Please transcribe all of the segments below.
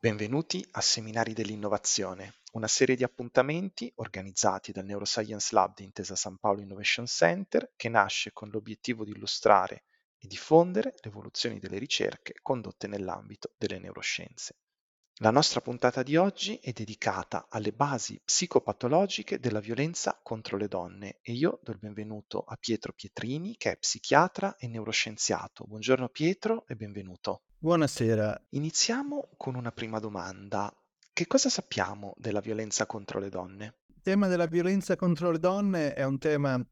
Benvenuti a Seminari dell'Innovazione, una serie di appuntamenti organizzati dal Neuroscience Lab di Intesa San Paolo Innovation Center che nasce con l'obiettivo di illustrare e diffondere le evoluzioni delle ricerche condotte nell'ambito delle neuroscienze. La nostra puntata di oggi è dedicata alle basi psicopatologiche della violenza contro le donne e io do il benvenuto a Pietro Pietrini che è psichiatra e neuroscienziato. Buongiorno Pietro e benvenuto. Buonasera. Iniziamo con una prima domanda. Che cosa sappiamo della violenza contro le donne? Il tema della violenza contro le donne è un tema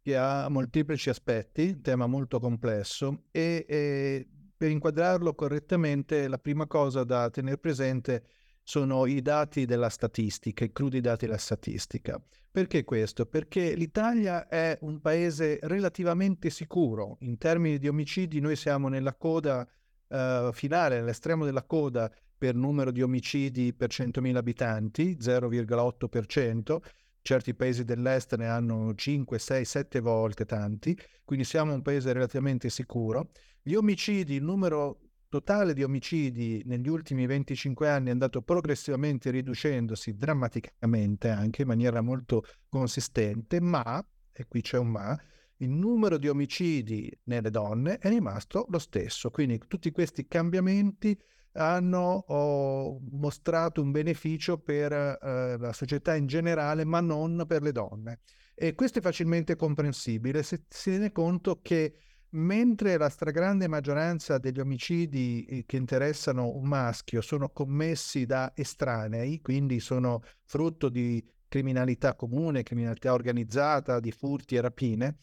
che ha molteplici aspetti, un tema molto complesso e, e per inquadrarlo correttamente la prima cosa da tenere presente sono i dati della statistica, i crudi dati della statistica. Perché questo? Perché l'Italia è un paese relativamente sicuro in termini di omicidi, noi siamo nella coda uh, finale, nell'estremo della coda per numero di omicidi per 100.000 abitanti, 0,8%, certi paesi dell'est ne hanno 5, 6, 7 volte tanti, quindi siamo un paese relativamente sicuro. Gli omicidi, il numero totale di omicidi negli ultimi 25 anni è andato progressivamente riducendosi drammaticamente, anche in maniera molto consistente, ma, e qui c'è un ma, il numero di omicidi nelle donne è rimasto lo stesso. Quindi tutti questi cambiamenti hanno oh, mostrato un beneficio per eh, la società in generale, ma non per le donne. E questo è facilmente comprensibile se si tiene conto che mentre la stragrande maggioranza degli omicidi eh, che interessano un maschio sono commessi da estranei, quindi sono frutto di criminalità comune, criminalità organizzata, di furti e rapine,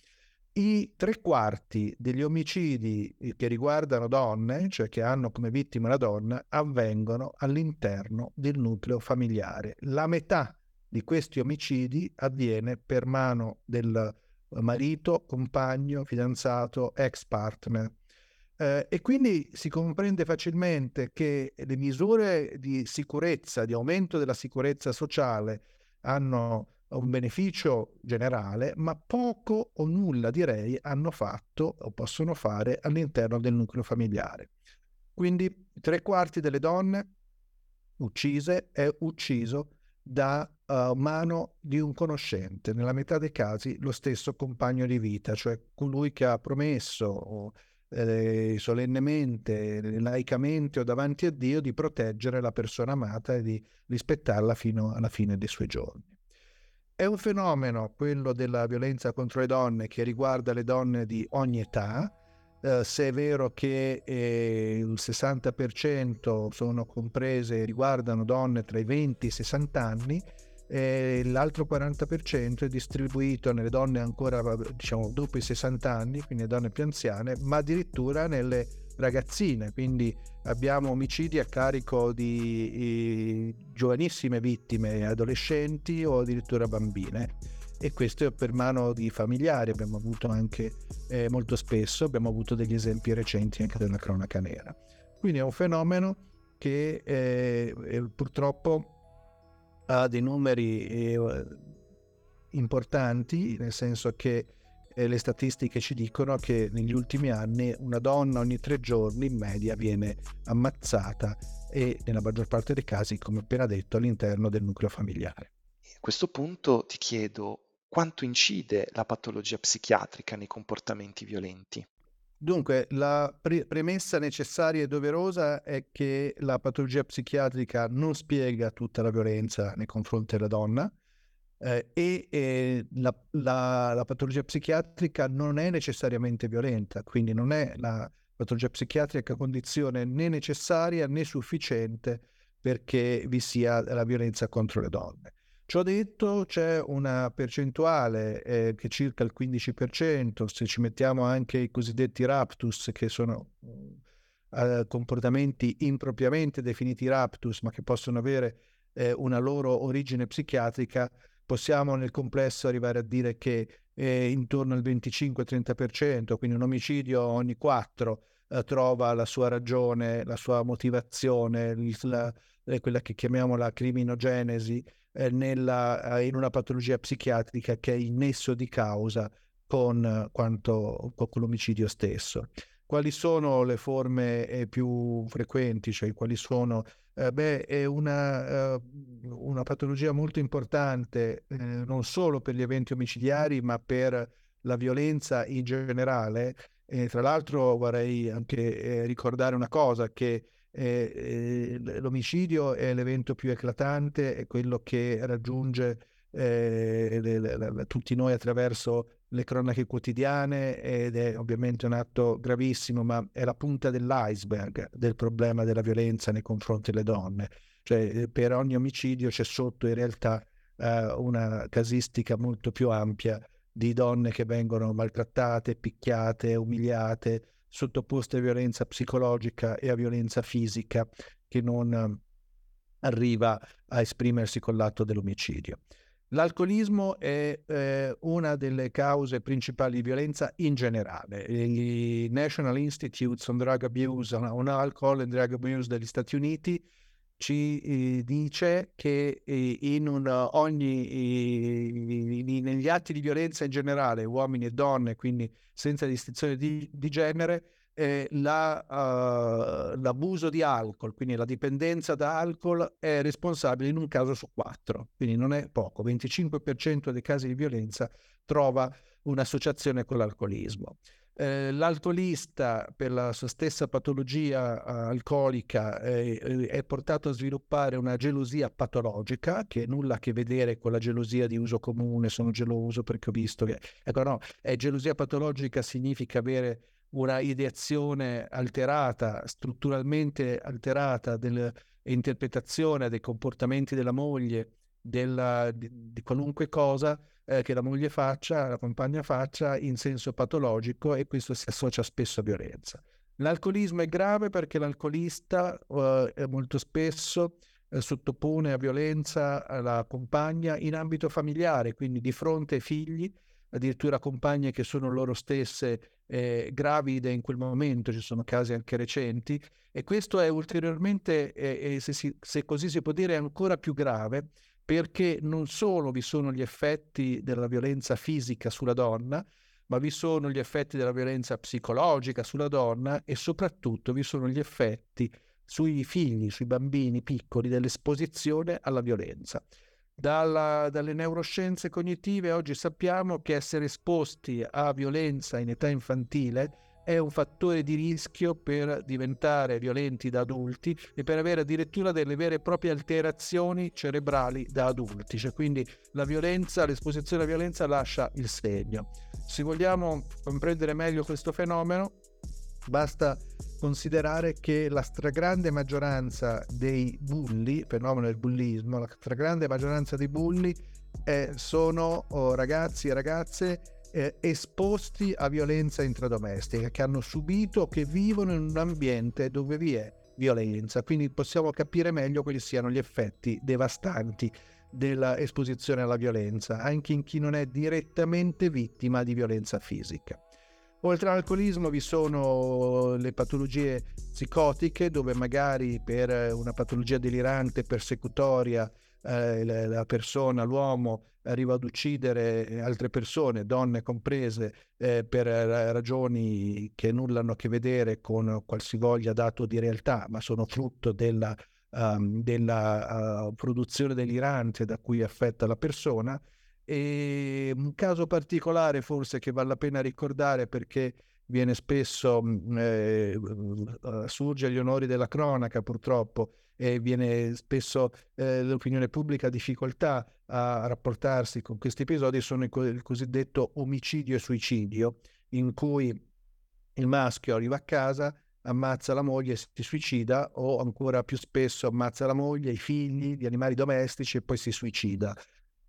i tre quarti degli omicidi eh, che riguardano donne, cioè che hanno come vittima la donna, avvengono all'interno del nucleo familiare. La metà di questi omicidi avviene per mano del marito, compagno, fidanzato, ex partner. Eh, e quindi si comprende facilmente che le misure di sicurezza, di aumento della sicurezza sociale hanno un beneficio generale, ma poco o nulla direi hanno fatto o possono fare all'interno del nucleo familiare. Quindi tre quarti delle donne uccise è ucciso da uh, mano di un conoscente, nella metà dei casi lo stesso compagno di vita, cioè colui che ha promesso eh, solennemente, laicamente o davanti a Dio di proteggere la persona amata e di rispettarla fino alla fine dei suoi giorni. È un fenomeno, quello della violenza contro le donne, che riguarda le donne di ogni età. Eh, se è vero che eh, il 60% sono comprese, riguardano donne tra i 20 e i 60 anni, eh, l'altro 40% è distribuito nelle donne ancora diciamo dopo i 60 anni, quindi le donne più anziane, ma addirittura nelle ragazzine, quindi abbiamo omicidi a carico di giovanissime vittime, adolescenti o addirittura bambine. E questo è per mano di familiari, abbiamo avuto anche eh, molto spesso, abbiamo avuto degli esempi recenti anche della cronaca nera. Quindi è un fenomeno che eh, purtroppo ha dei numeri eh, importanti, nel senso che eh, le statistiche ci dicono che negli ultimi anni una donna ogni tre giorni in media viene ammazzata e nella maggior parte dei casi, come appena detto, all'interno del nucleo familiare. A questo punto ti chiedo quanto incide la patologia psichiatrica nei comportamenti violenti? Dunque, la pre- premessa necessaria e doverosa è che la patologia psichiatrica non spiega tutta la violenza nei confronti della donna, eh, e eh, la, la, la, patologia psichiatrica non è necessariamente violenta, quindi non è la patologia psichiatrica condizione né necessaria né sufficiente perché vi sia la violenza contro le donne. Ciò detto, c'è una percentuale eh, che è circa il 15%, se ci mettiamo anche i cosiddetti raptus, che sono eh, comportamenti impropriamente definiti raptus, ma che possono avere eh, una loro origine psichiatrica, possiamo nel complesso arrivare a dire che è intorno al 25-30%, quindi un omicidio ogni quattro eh, trova la sua ragione, la sua motivazione, la, quella che chiamiamo la criminogenesi, eh, nella, eh, in una patologia psichiatrica che è in nesso di causa con, quanto, con l'omicidio stesso. Quali sono le forme eh, più frequenti, cioè quali sono eh, beh, è una, uh, una, patologia molto importante eh, non solo per gli eventi omicidiari, ma per la violenza in generale. E tra l'altro vorrei anche eh, ricordare una cosa, che eh, eh, l'omicidio è l'evento più eclatante, è quello che raggiunge le, le, le, tutti noi attraverso le cronache quotidiane ed è ovviamente un atto gravissimo, ma è la punta dell'iceberg del problema della violenza nei confronti delle donne. Cioè, per ogni omicidio c'è sotto in realtà eh, una casistica molto più ampia di donne che vengono maltrattate, picchiate, umiliate, sottoposte a violenza psicologica e a violenza fisica che non eh, arriva a esprimersi con l'atto dell'omicidio. L'alcolismo è eh, una delle cause principali di violenza in generale. Il National Institute on Drug Abuse, on Alcohol and Drug Abuse degli Stati Uniti ci eh, dice che eh, ogni, negli atti di violenza in generale, uomini e donne, quindi senza distinzione di, di genere, eh, la, uh, l'abuso di alcol, quindi la dipendenza da alcol, è responsabile in un caso su quattro, quindi non è poco, 25% dei casi di violenza trova un'associazione con l'alcolismo. Eh, l'alcolista per la sua stessa patologia alcolica eh, è portato a sviluppare una gelosia patologica che nulla a che vedere con la gelosia di uso comune, sono geloso perché ho visto che... Ecco no, è gelosia patologica significa avere una ideazione alterata, strutturalmente alterata dell'interpretazione dei comportamenti della moglie, della, di, di, qualunque cosa eh, che la moglie faccia, la compagna faccia in senso patologico e questo si associa spesso a violenza. L'alcolismo è grave perché l'alcolista eh, molto spesso eh, sottopone a violenza la compagna in ambito familiare, quindi di fronte ai figli, addirittura compagne che sono loro stesse eh, gravide in quel momento, ci sono casi anche recenti, e questo è ulteriormente, eh, se, si, se così si può dire, ancora più grave perché non solo vi sono gli effetti della violenza fisica sulla donna, ma vi sono gli effetti della violenza psicologica sulla donna e soprattutto vi sono gli effetti sui figli, sui bambini piccoli dell'esposizione alla violenza. Dalla, dalle neuroscienze cognitive oggi sappiamo che essere esposti a violenza in età infantile è un fattore di rischio per diventare violenti da adulti e per avere addirittura delle vere e proprie alterazioni cerebrali da adulti. Cioè, quindi la violenza, l'esposizione alla violenza lascia il segno. Se vogliamo comprendere meglio questo fenomeno, basta considerare che la stragrande maggioranza dei bulli, fenomeno del bullismo, la stragrande maggioranza dei bulli eh, sono oh, ragazzi e ragazze eh, esposti a violenza intradomestica, che hanno subito o che vivono in un ambiente dove vi è violenza. Quindi possiamo capire meglio quali siano gli effetti devastanti dell'esposizione alla violenza, anche in chi non è direttamente vittima di violenza fisica. Oltre all'alcolismo vi sono le patologie psicotiche dove magari per una patologia delirante persecutoria eh, la persona, l'uomo arriva ad uccidere altre persone, donne comprese, eh, per ragioni che nulla hanno a che vedere con qualsivoglia dato di realtà, ma sono frutto della, um, della uh, produzione delirante da cui è affetta la persona. E un caso particolare forse che vale la pena ricordare perché viene spesso, mm, eh, assurge agli onori della cronaca purtroppo e viene spesso eh, l'opinione pubblica ha difficoltà a rapportarsi con questi episodi, sono il, cosiddetto omicidio e suicidio, in cui il maschio arriva a casa, ammazza la moglie e si suicida o ancora più spesso ammazza la moglie, i figli, gli animali domestici e poi si suicida.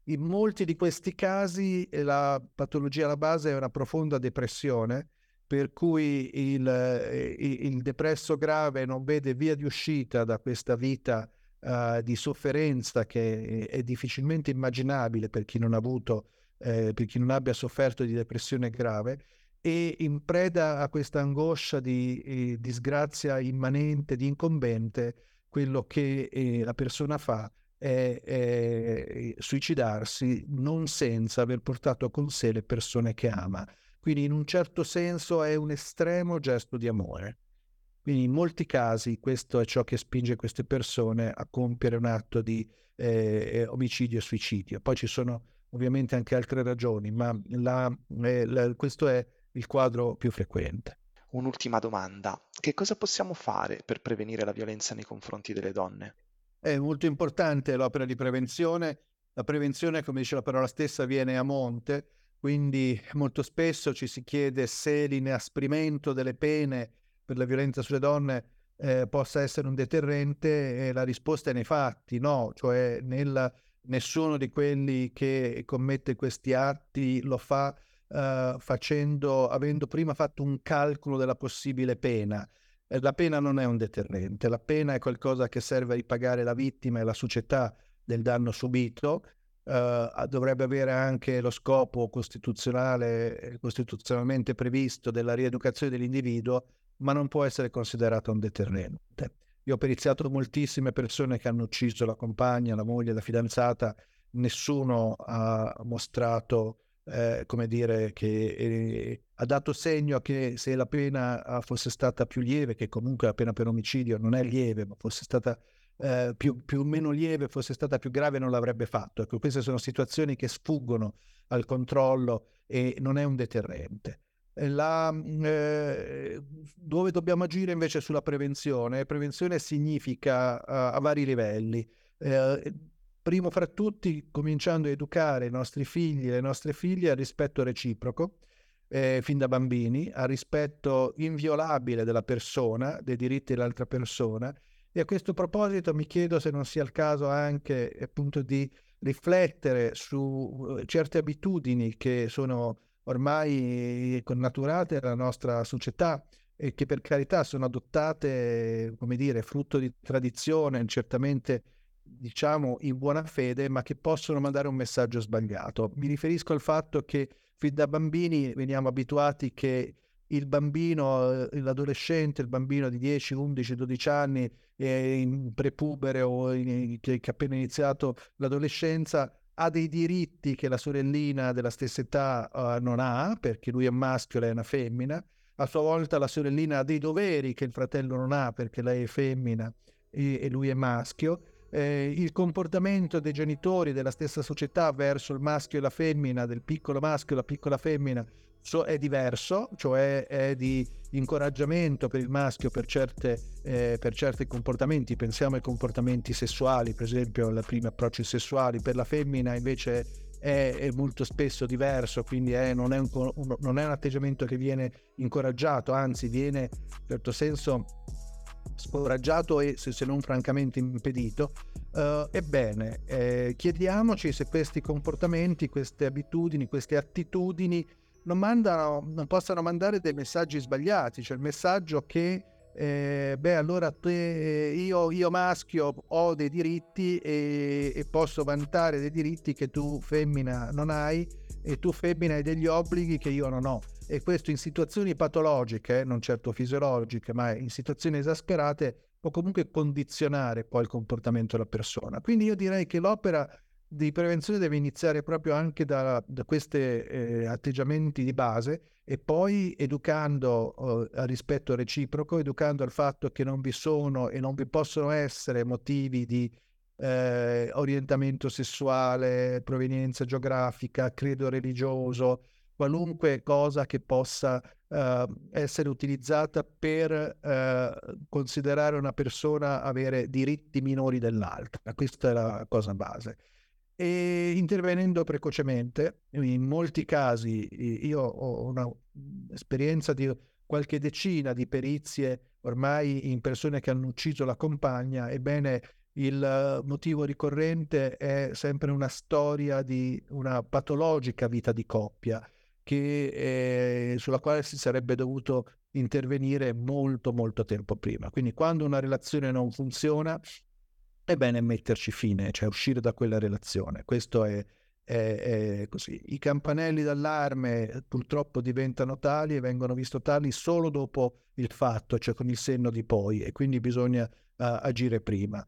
In molti di questi casi eh, la patologia alla base è una profonda depressione, per cui il, eh, il depresso grave non vede via di uscita da questa vita uh, di sofferenza che è difficilmente immaginabile per chi non ha avuto eh, per chi non abbia sofferto di depressione grave e in preda a questa angoscia di eh, disgrazia immanente, di incombente, quello che eh, la persona fa è, è, suicidarsi non senza aver portato con sé le persone che ama. Quindi in un certo senso è un estremo gesto di amore. Quindi in molti casi questo è ciò che spinge queste persone a compiere un atto di eh, omicidio e suicidio. Poi ci sono ovviamente anche altre ragioni, ma la, eh, la, questo è il quadro più frequente. Un'ultima domanda. Che cosa possiamo fare per prevenire la violenza nei confronti delle donne? È molto importante l'opera di prevenzione. La prevenzione, come dice la parola stessa, viene a monte, quindi molto spesso ci si chiede se l'inasprimento delle pene per la violenza sulle donne eh, possa essere un deterrente e la risposta è nei fatti, no, cioè nel, nessuno di quelli che commette questi atti lo fa uh, facendo, avendo prima fatto un calcolo della possibile pena. Eh, la pena non è un deterrente, la pena è qualcosa che serve a ripagare la vittima e la società del danno subito, Uh, dovrebbe avere anche lo scopo costituzionale, costituzionalmente previsto della rieducazione dell'individuo, ma non può essere considerato un deterrente. Io ho periziato moltissime persone che hanno ucciso la compagna, la moglie, la fidanzata, nessuno ha mostrato eh, come dire, che eh, ha dato segno che se la pena ah, fosse stata più lieve, che comunque la pena per omicidio non è lieve, ma fosse stata eh, più, più o meno lieve, fosse stata più grave, non l'avrebbe fatto. Ecco, queste sono situazioni che sfuggono al controllo e non è un deterrente. La, eh, dove dobbiamo agire invece sulla prevenzione? Prevenzione significa uh, a vari livelli. Eh, primo fra tutti cominciando a educare i nostri figli e le nostre figlie al rispetto reciproco, eh, fin da bambini, al rispetto inviolabile della persona, dei diritti dell'altra persona. E a questo proposito mi chiedo se non sia il caso anche appunto di riflettere su eh, certe abitudini che sono ormai connaturate alla nostra società e che per carità sono adottate, come dire, frutto di tradizione, certamente diciamo in buona fede, ma che possono mandare un messaggio sbagliato. Mi riferisco al fatto che fin da bambini veniamo abituati che il bambino, l'adolescente, il bambino di 10, 11, 12 anni, in prepubere o in, che, che ha appena iniziato l'adolescenza, ha dei diritti che la sorellina della stessa età uh, non ha, perché lui è maschio e lei è una femmina. A sua volta la sorellina ha dei doveri che il fratello non ha, perché lei è femmina e, e lui è maschio eh, il comportamento dei genitori della stessa società verso il maschio e la femmina, del piccolo maschio e la piccola femmina, è diverso, cioè è di incoraggiamento per il maschio per, certe, eh, per certi comportamenti, pensiamo ai comportamenti sessuali, per esempio ai primi approcci sessuali, per la femmina invece è, è molto spesso diverso, quindi è, non, è un, non, è un, atteggiamento che viene incoraggiato, anzi viene in certo senso scoraggiato e se non francamente impedito. Uh, ebbene, eh, chiediamoci se questi comportamenti, queste abitudini, queste attitudini non, mandano, non possano mandare dei messaggi sbagliati, cioè il messaggio che eh, beh allora te, io, io, maschio ho dei diritti e, e posso vantare dei diritti che tu femmina non hai e tu femmina hai degli obblighi che io non ho e questo in situazioni patologiche, non certo fisiologiche, ma in situazioni esasperate, può comunque condizionare poi il comportamento della persona. Quindi io direi che l'opera di prevenzione deve iniziare proprio anche da, da questi eh, atteggiamenti di base e poi educando eh, al rispetto reciproco, educando al fatto che non vi sono e non vi possono essere motivi di eh, orientamento sessuale, provenienza geografica, credo religioso, qualunque cosa che possa uh, essere utilizzata per uh, considerare una persona avere diritti minori dell'altra. Questa è la cosa base. E intervenendo precocemente, in molti casi io ho un'esperienza di qualche decina di perizie ormai in persone che hanno ucciso la compagna, ebbene il motivo ricorrente è sempre una storia di una patologica vita di coppia che, eh, sulla quale si sarebbe dovuto intervenire molto molto tempo prima. Quindi quando una relazione non funziona è bene metterci fine, cioè uscire da quella relazione. Questo è, è, è così. I campanelli d'allarme purtroppo diventano tali e vengono visto tali solo dopo il fatto, cioè con il senno di poi, e quindi bisogna uh, agire prima.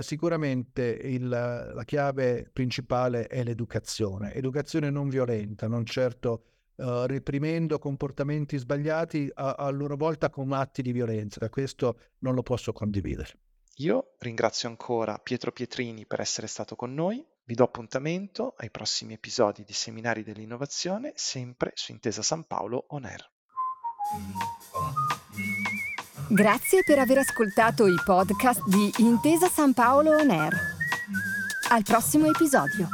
Sicuramente il, la chiave principale è l'educazione, educazione non violenta, non certo uh, reprimendo comportamenti sbagliati a, a loro volta con atti di violenza. Questo non lo posso condividere. Io ringrazio ancora Pietro Pietrini per essere stato con noi. Vi do appuntamento ai prossimi episodi di Seminari dell'Innovazione, sempre su Intesa San Paolo On Air. Grazie per aver ascoltato i podcast di Intesa San Paolo On Air. Al prossimo episodio.